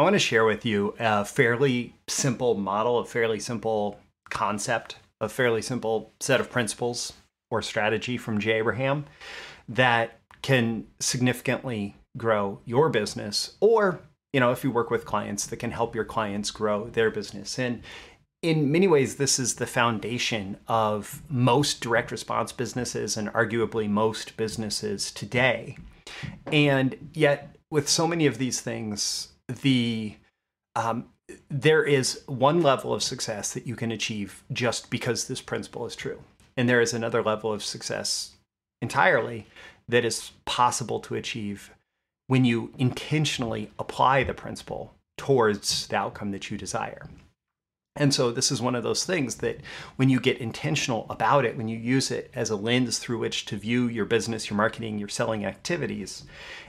I want to share with you a fairly simple model, a fairly simple concept, a fairly simple set of principles or strategy from Jay Abraham that can significantly grow your business or you know if you work with clients that can help your clients grow their business. And in many ways this is the foundation of most direct response businesses and arguably most businesses today. And yet with so many of these things the um, there is one level of success that you can achieve just because this principle is true and there is another level of success entirely that is possible to achieve when you intentionally apply the principle towards the outcome that you desire. And so, this is one of those things that when you get intentional about it, when you use it as a lens through which to view your business, your marketing, your selling activities,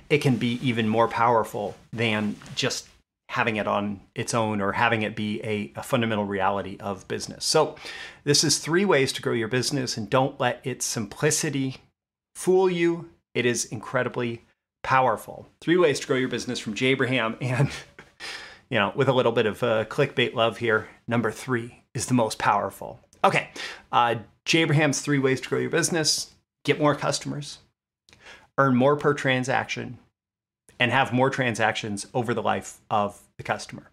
it can be even more powerful than just having it on its own or having it be a, a, fundamental reality of business. So, this is three ways to grow your business, and don't let its simplicity fool you. It is incredibly powerful. Three ways to grow your business from Jay Abraham, and you know, with a little bit of uh, clickbait love here. Number three is the most powerful. Okay, uh, Jay Abraham's three ways to grow your business: get more customers, earn more per transaction, and have more transactions over the life of the customer.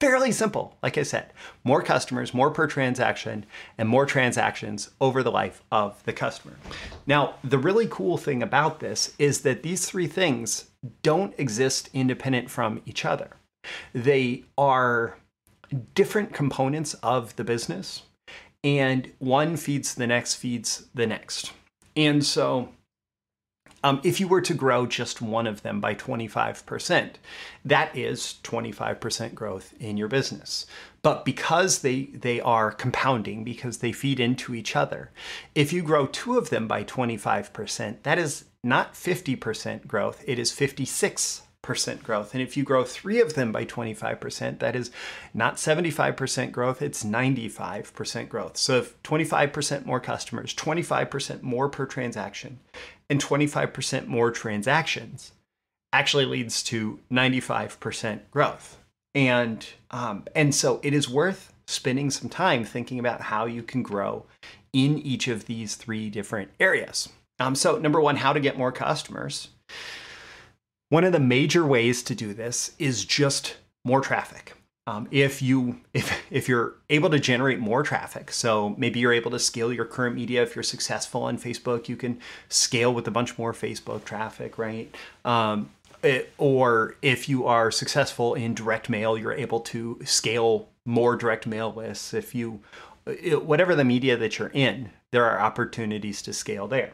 Fairly simple, like I said, more customers, more per transaction, and more transactions over the life of the customer. Now, the really cool thing about this is that these three things don't exist independent from each other. They are different components of the business, and one feeds the next, feeds the next. And so, um, if you were to grow just one of them by 25%, that is 25% growth in your business. But because they, they are compounding, because they feed into each other, if you grow two of them by 25%, that is not 50% growth, it is 56 percent growth. And if you grow three of them by 25%, that is not 75% growth, it's 95% growth. So if 25% more customers, 25% more per transaction, and 25% more transactions actually leads to 95% growth. And um, and so it is worth spending some time thinking about how you can grow in each of these three different areas. Um, so number one, how to get more customers. One of the major ways to do this is just more traffic. Um, if you if if you're able to generate more traffic, so maybe you're able to scale your current media. If you're successful on Facebook, you can scale with a bunch more Facebook traffic, right? Um, it, or if you are successful in direct mail, you're able to scale more direct mail lists. If you it, whatever the media that you're in, there are opportunities to scale there.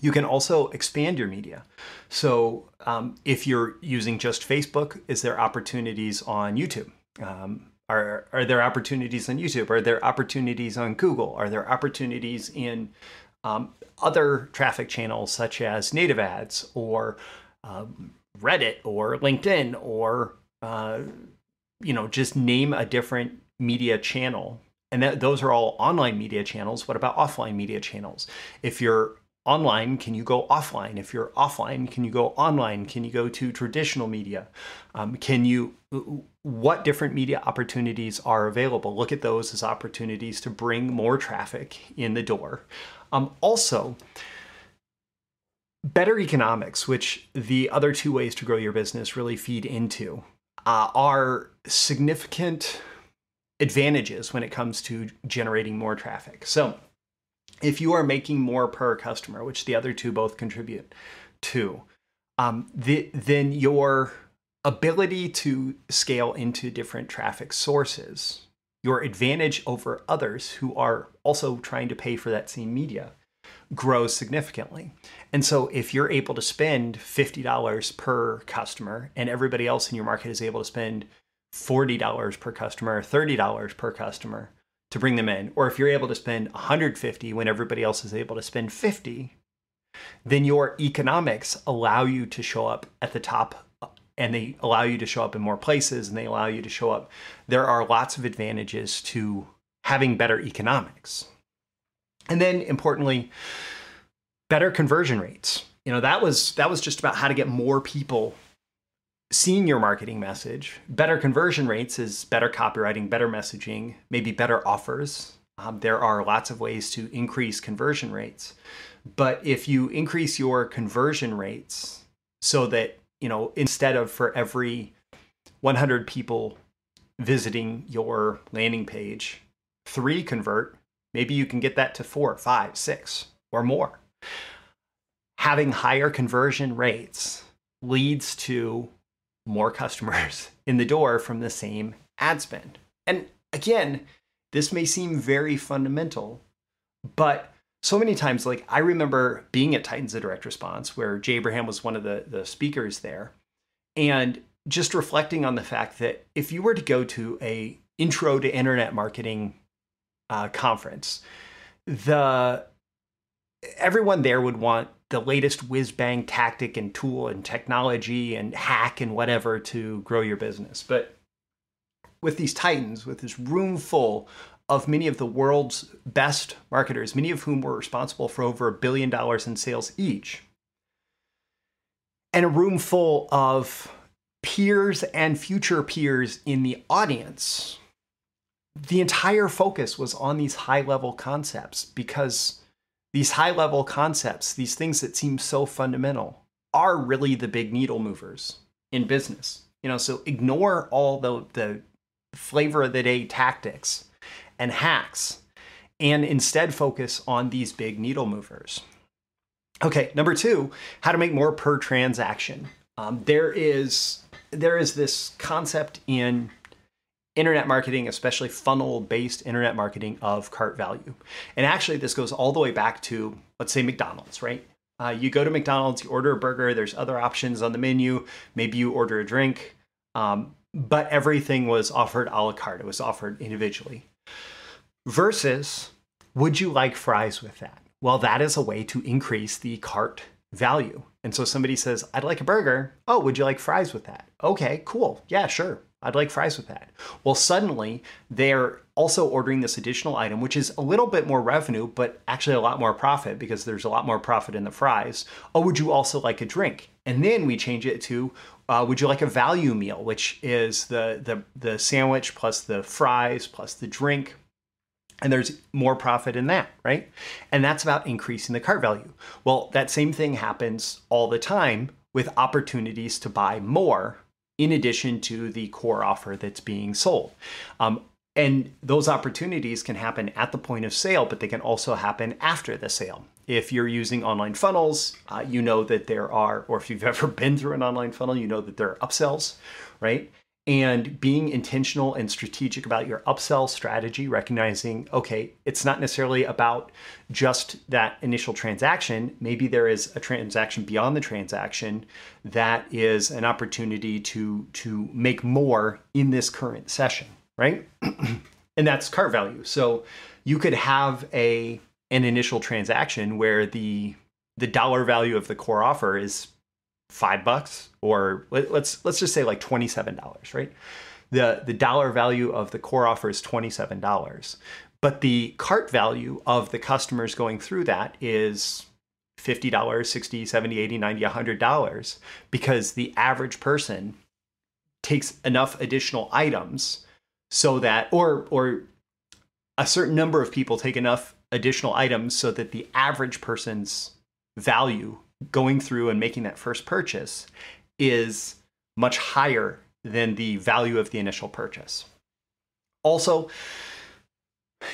You can also expand your media. So um, if you're using just Facebook, is there opportunities on YouTube? Um, are, are there opportunities on YouTube? Are there opportunities on Google? Are there opportunities in um, other traffic channels such as native ads or um, Reddit or LinkedIn or uh, you know just name a different media channel and that those are all online media channels what about offline media channels if you're online can you go offline? If you're offline can you go online? Can you go to traditional media? Um, can you what different media opportunities are available? Look at those as opportunities to bring more traffic in the door. Um, also better economics which the other two ways to grow your business really feed into uh, are significant advantages when it comes to generating more traffic. So if you are making more per customer, which the other two both contribute to, um, the, then your ability to scale into different traffic sources, your advantage over others who are also trying to pay for that same media, grows significantly. And so if you're able to spend $50 per customer and everybody else in your market is able to spend $40 per customer, $30 per customer, to bring them in, or if you're able to spend 150 when everybody else is able to spend 50, then your economics allow you to show up at the top and they allow you to show up in more places and they allow you to show up. There are lots of advantages to having better economics. And then importantly, better conversion rates. You know, that was that was just about how to get more people seeing your marketing message. Better conversion rates is better copywriting, better messaging, maybe better offers. Um, there are lots of ways to increase conversion rates. But if you increase your conversion rates so that, you know, instead of for every 100 people visiting your landing page, three convert, maybe you can get that to four, five, six, or more. Having higher conversion rates leads to more customers in the door from the same ad spend. And again, this may seem very fundamental, but so many times, like I remember being at Titans of Direct Response where Jay Abraham was one of the, the speakers there, and just reflecting on the fact that if you were to go to a intro to internet marketing uh, conference, the everyone there would want the latest whiz bang tactic and tool and technology and hack and whatever to grow your business. But with these titans, with this room full of many of the world's best marketers, many of whom were responsible for over a billion dollars in sales each, and a room full of peers and future peers in the audience, the entire focus was on these high level concepts because these high level concepts, these things that seem so fundamental, are really the big needle movers in business. You know, so ignore all the, the flavor of the day tactics and hacks and instead focus on these big needle movers. Okay, number two, how to make more per transaction. Um, there is there is this concept in internet marketing, especially funnel based internet marketing of cart value. And actually, this goes all the way back to, let's say, McDonald's, right? Uh, you go to McDonald's, you order a burger, there's other options on the menu. Maybe you order a drink, um, but everything was offered a la carte, it was offered individually. Versus, would you like fries with that? Well, that is a way to increase the cart value. And so somebody says, I'd like a burger. Oh, would you like fries with that? Okay, cool. Yeah, sure. I'd like fries with that. Well, suddenly they're also ordering this additional item, which is a little bit more revenue, but actually a lot more profit because there's a lot more profit in the fries. Oh, would you also like a drink? And then we change it to, uh, would you like a value meal, which is the, the, the sandwich plus the fries plus the drink and there's more profit in that, right? And that's about increasing the cart value. Well, that same thing happens all the time with opportunities to buy more in addition to the core offer that's being sold. Um, and those opportunities can happen at the point of sale, but they can also happen after the sale. If you're using online funnels, uh, you know that there are, or if you've ever been through an online funnel, you know that there are upsells, right? And being intentional and strategic about your upsell strategy, recognizing, okay, it's not necessarily about just that initial transaction. Maybe there is a transaction beyond the transaction that is an opportunity to, to make more in this current session, right? and that's cart value. So you could have a an initial transaction where the the dollar value of the core offer is five bucks or let, us let's just say like $27 right? The the dollar value of the core offer is $27 but the cart value of the customers going through that is $50 $60 $70 $80 $90 $100 because the average person takes enough additional items so that or or a certain number of people take enough additional items so that the average person's value going through and making that first purchase is much higher than the value of the initial purchase. Also,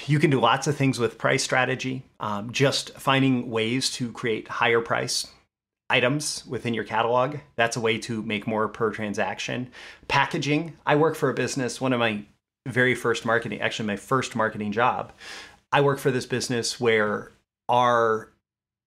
you can do lots of things with price strategy, um, just finding ways to create higher price items within your catalog. That's a way to make more per transaction. Packaging. I work for a business, one of my very first marketing, actually, my first marketing job. I work for this business where our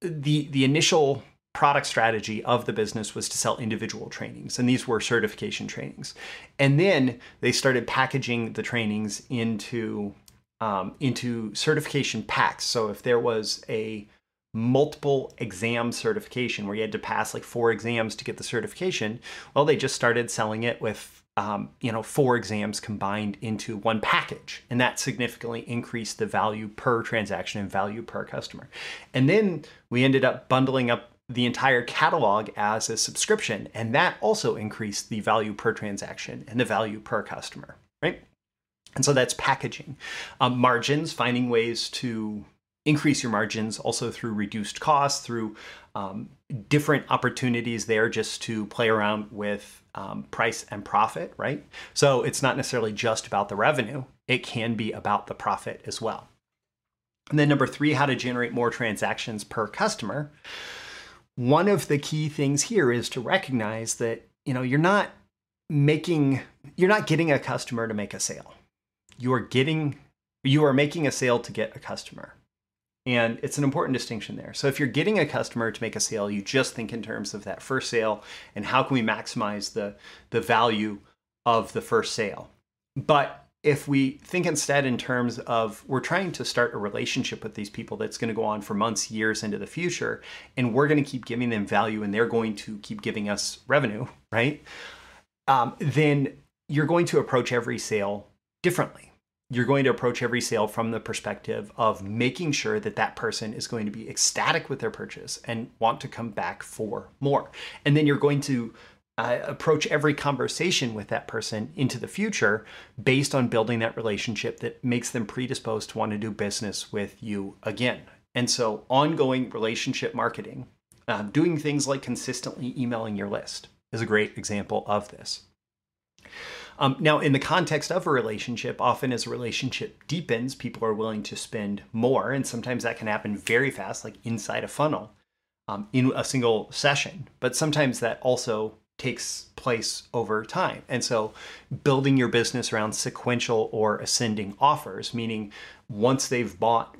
the the initial product strategy of the business was to sell individual trainings, and these were certification trainings. And then they started packaging the trainings into um, into certification packs. So if there was a multiple exam certification where you had to pass like four exams to get the certification, well, they just started selling it with um, you know four exams combined into one package, and that significantly increased the value per transaction and value per customer. And then we ended up bundling up the entire catalog as a subscription. And that also increased the value per transaction and the value per customer, right? And so that's packaging. Um, margins, finding ways to increase your margins also through reduced costs, through um, different opportunities there just to play around with um, price and profit, right? So it's not necessarily just about the revenue, it can be about the profit as well. And then number three, how to generate more transactions per customer. One of the key things here is to recognize that, you know, you're not making, you're not getting a customer to make a sale. You are getting, you are making a sale to get a customer. And it's an important distinction there. So if you're getting a customer to make a sale, you just think in terms of that first sale and how can we maximize the, the value of the first sale. But if we think instead in terms of we're trying to start a relationship with these people that's going to go on for months, years into the future, and we're going to keep giving them value and they're going to keep giving us revenue, right? Um, then you're going to approach every sale differently you're going to approach every sale from the perspective of making sure that that person is going to be ecstatic with their purchase and want to come back for more. And then you're going to uh, approach every conversation with that person into the future based on building that relationship that makes them predisposed to want to do business with you again. And so, ongoing relationship marketing, uh, doing things like consistently emailing your list, is a great example of this. Um, now, in the context of a relationship, often as a relationship deepens, people are willing to spend more, and sometimes that can happen very fast, like inside a funnel um, in a single session. But sometimes that also takes place over time. And so building your business around sequential or ascending offers, meaning once they've bought,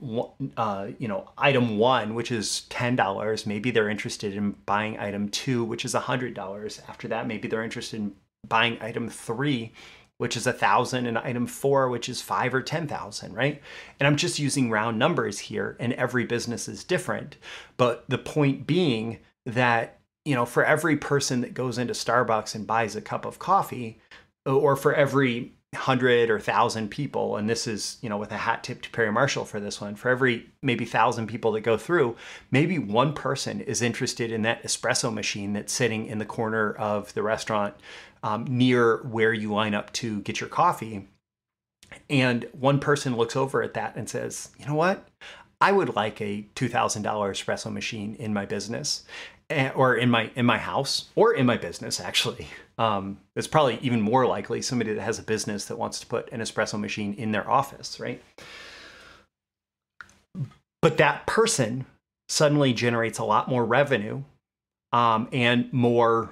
uh, you know, item one, which is $10, maybe they're interested in buying item two, which is $100. After that, maybe they're interested in buying item three, which is a thousand, and item four, which is five or 10,000, right? And I'm just using round numbers here, and every business is different. But the point being that, you know, for every person that goes into Starbucks and buys a cup of coffee, or for every hundred or thousand people, and this is, you know, with a hat tip to Perry Marshall for this one, for every maybe thousand people that go through, maybe one person is interested in that espresso machine that's sitting in the corner of the restaurant um, near where you line up to get your coffee. And one person looks over at that and says, you know what? I would like a $2,000 espresso machine in my business or in my in my house or in my business actually um, it's probably even more likely somebody that has a business that wants to put an espresso machine in their office, right? But that person suddenly generates a lot more revenue um, and more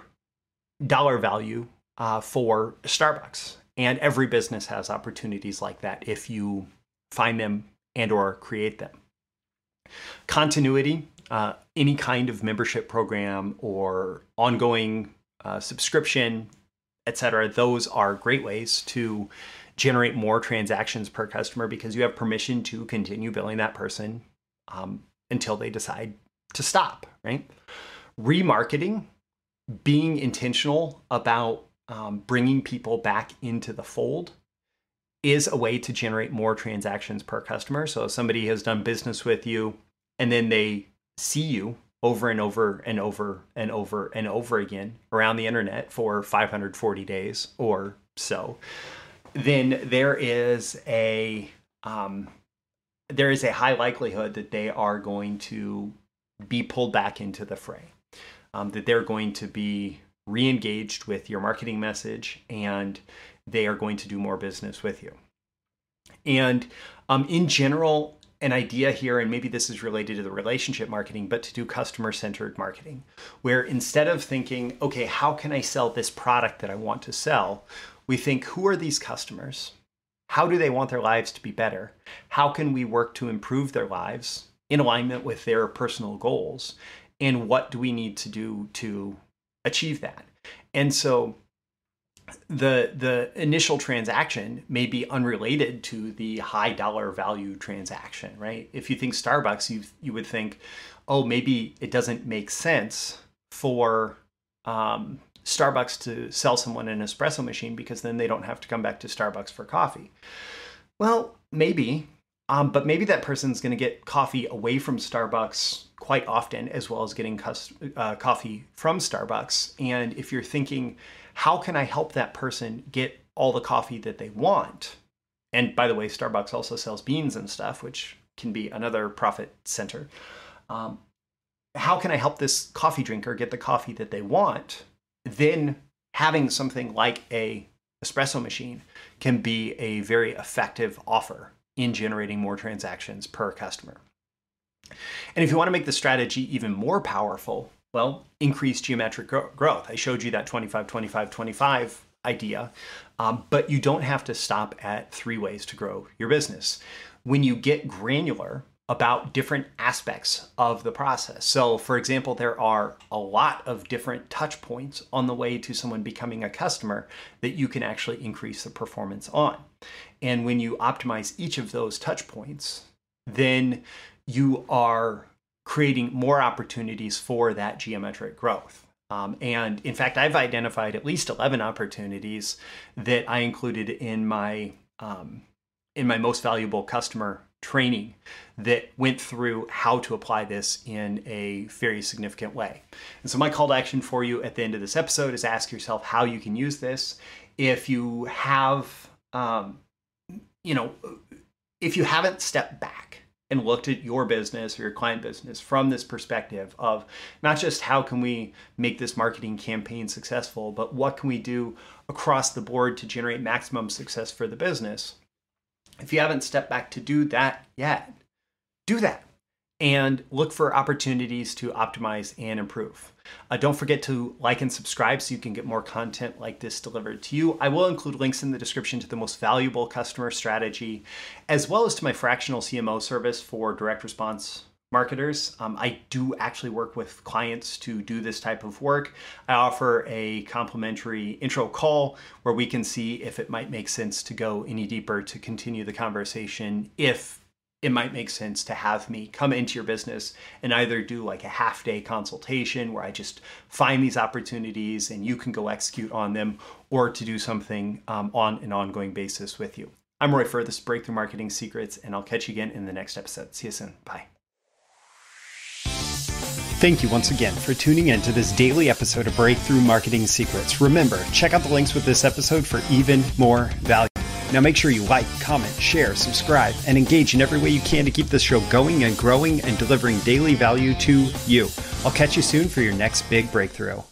dollar value uh, for Starbucks. And every business has opportunities like that if you find them and or create them. Continuity, uh, any kind of membership program or ongoing uh, subscription, etc. Those are great ways to generate more transactions per customer because you have permission to continue billing that person um, until they decide to stop, right? Remarketing, being intentional about um, bringing people back into the fold is a way to generate more transactions per customer. So if somebody has done business with you and then they see you over and over and over and over and over again around the internet for 540 days or so, then there is a um, there is a high likelihood that they are going to be pulled back into the fray. Um, that they're going to be re-engaged with your marketing message and they are going to do more business with you. And um, in general, an idea here, and maybe this is related to the relationship marketing, but to do customer centered marketing, where instead of thinking, okay, how can I sell this product that I want to sell, we think, who are these customers? How do they want their lives to be better? How can we work to improve their lives in alignment with their personal goals? And what do we need to do to achieve that? And so the the initial transaction may be unrelated to the high dollar value transaction, right? If you think Starbucks, you you would think, oh, maybe it doesn't make sense for um, Starbucks to sell someone an espresso machine because then they don't have to come back to Starbucks for coffee. Well, maybe, um, but maybe that person's going to get coffee away from Starbucks quite often, as well as getting uh, coffee from Starbucks. And if you're thinking, how can I help that person get all the coffee that they want? And by the way, Starbucks also sells beans and stuff, which can be another profit center. Um, how can I help this coffee drinker get the coffee that they want? Then having something like a espresso machine can be a very effective offer in generating more transactions per customer. And if you want to make the strategy even more powerful, well, increase geometric growth. I showed you that 25, 25, 25 idea, um, but you don't have to stop at three ways to grow your business. When you get granular about different aspects of the process. So, for example, there are a lot of different touch points on the way to someone becoming a customer that you can actually increase the performance on. And when you optimize each of those touch points, then you are creating more opportunities for that geometric growth. Um, and in fact, I've identified at least 11 opportunities that I included in my um, in my most valuable customer training that went through how to apply this in a very significant way. And so my call to action for you at the end of this episode is ask yourself how you can use this. If you have, um, you know, if you haven't stepped back and looked at your business or your client business from this perspective of not just how can we make this marketing campaign successful, but what can we do across the board to generate maximum success for the business. If you haven't stepped back to do that yet, do that and look for opportunities to optimize and improve. Uh, don't forget to like and subscribe so you can get more content like this delivered to you. I will include links in the description to the most valuable customer strategy, as well as to my fractional CMO service for direct response marketers. Um, I do actually work with clients to do this type of work. I offer a complimentary intro call where we can see if it might make sense to go any deeper to continue the conversation if it might make sense to have me come into your business and either do like a half day consultation where I just find these opportunities and you can go execute on them, or to do something um, on an ongoing basis with you. I'm Roy Furr, this Breakthrough Marketing Secrets, and I'll catch you again in the next episode. See you soon. Bye. Thank you once again for tuning in to this daily episode of Breakthrough Marketing Secrets. Remember, check out the links with this episode for even more value. Now make sure you like, comment, share, subscribe, and engage in every way you can to keep this show going and growing and delivering daily value to you. I'll catch you soon for your next big breakthrough.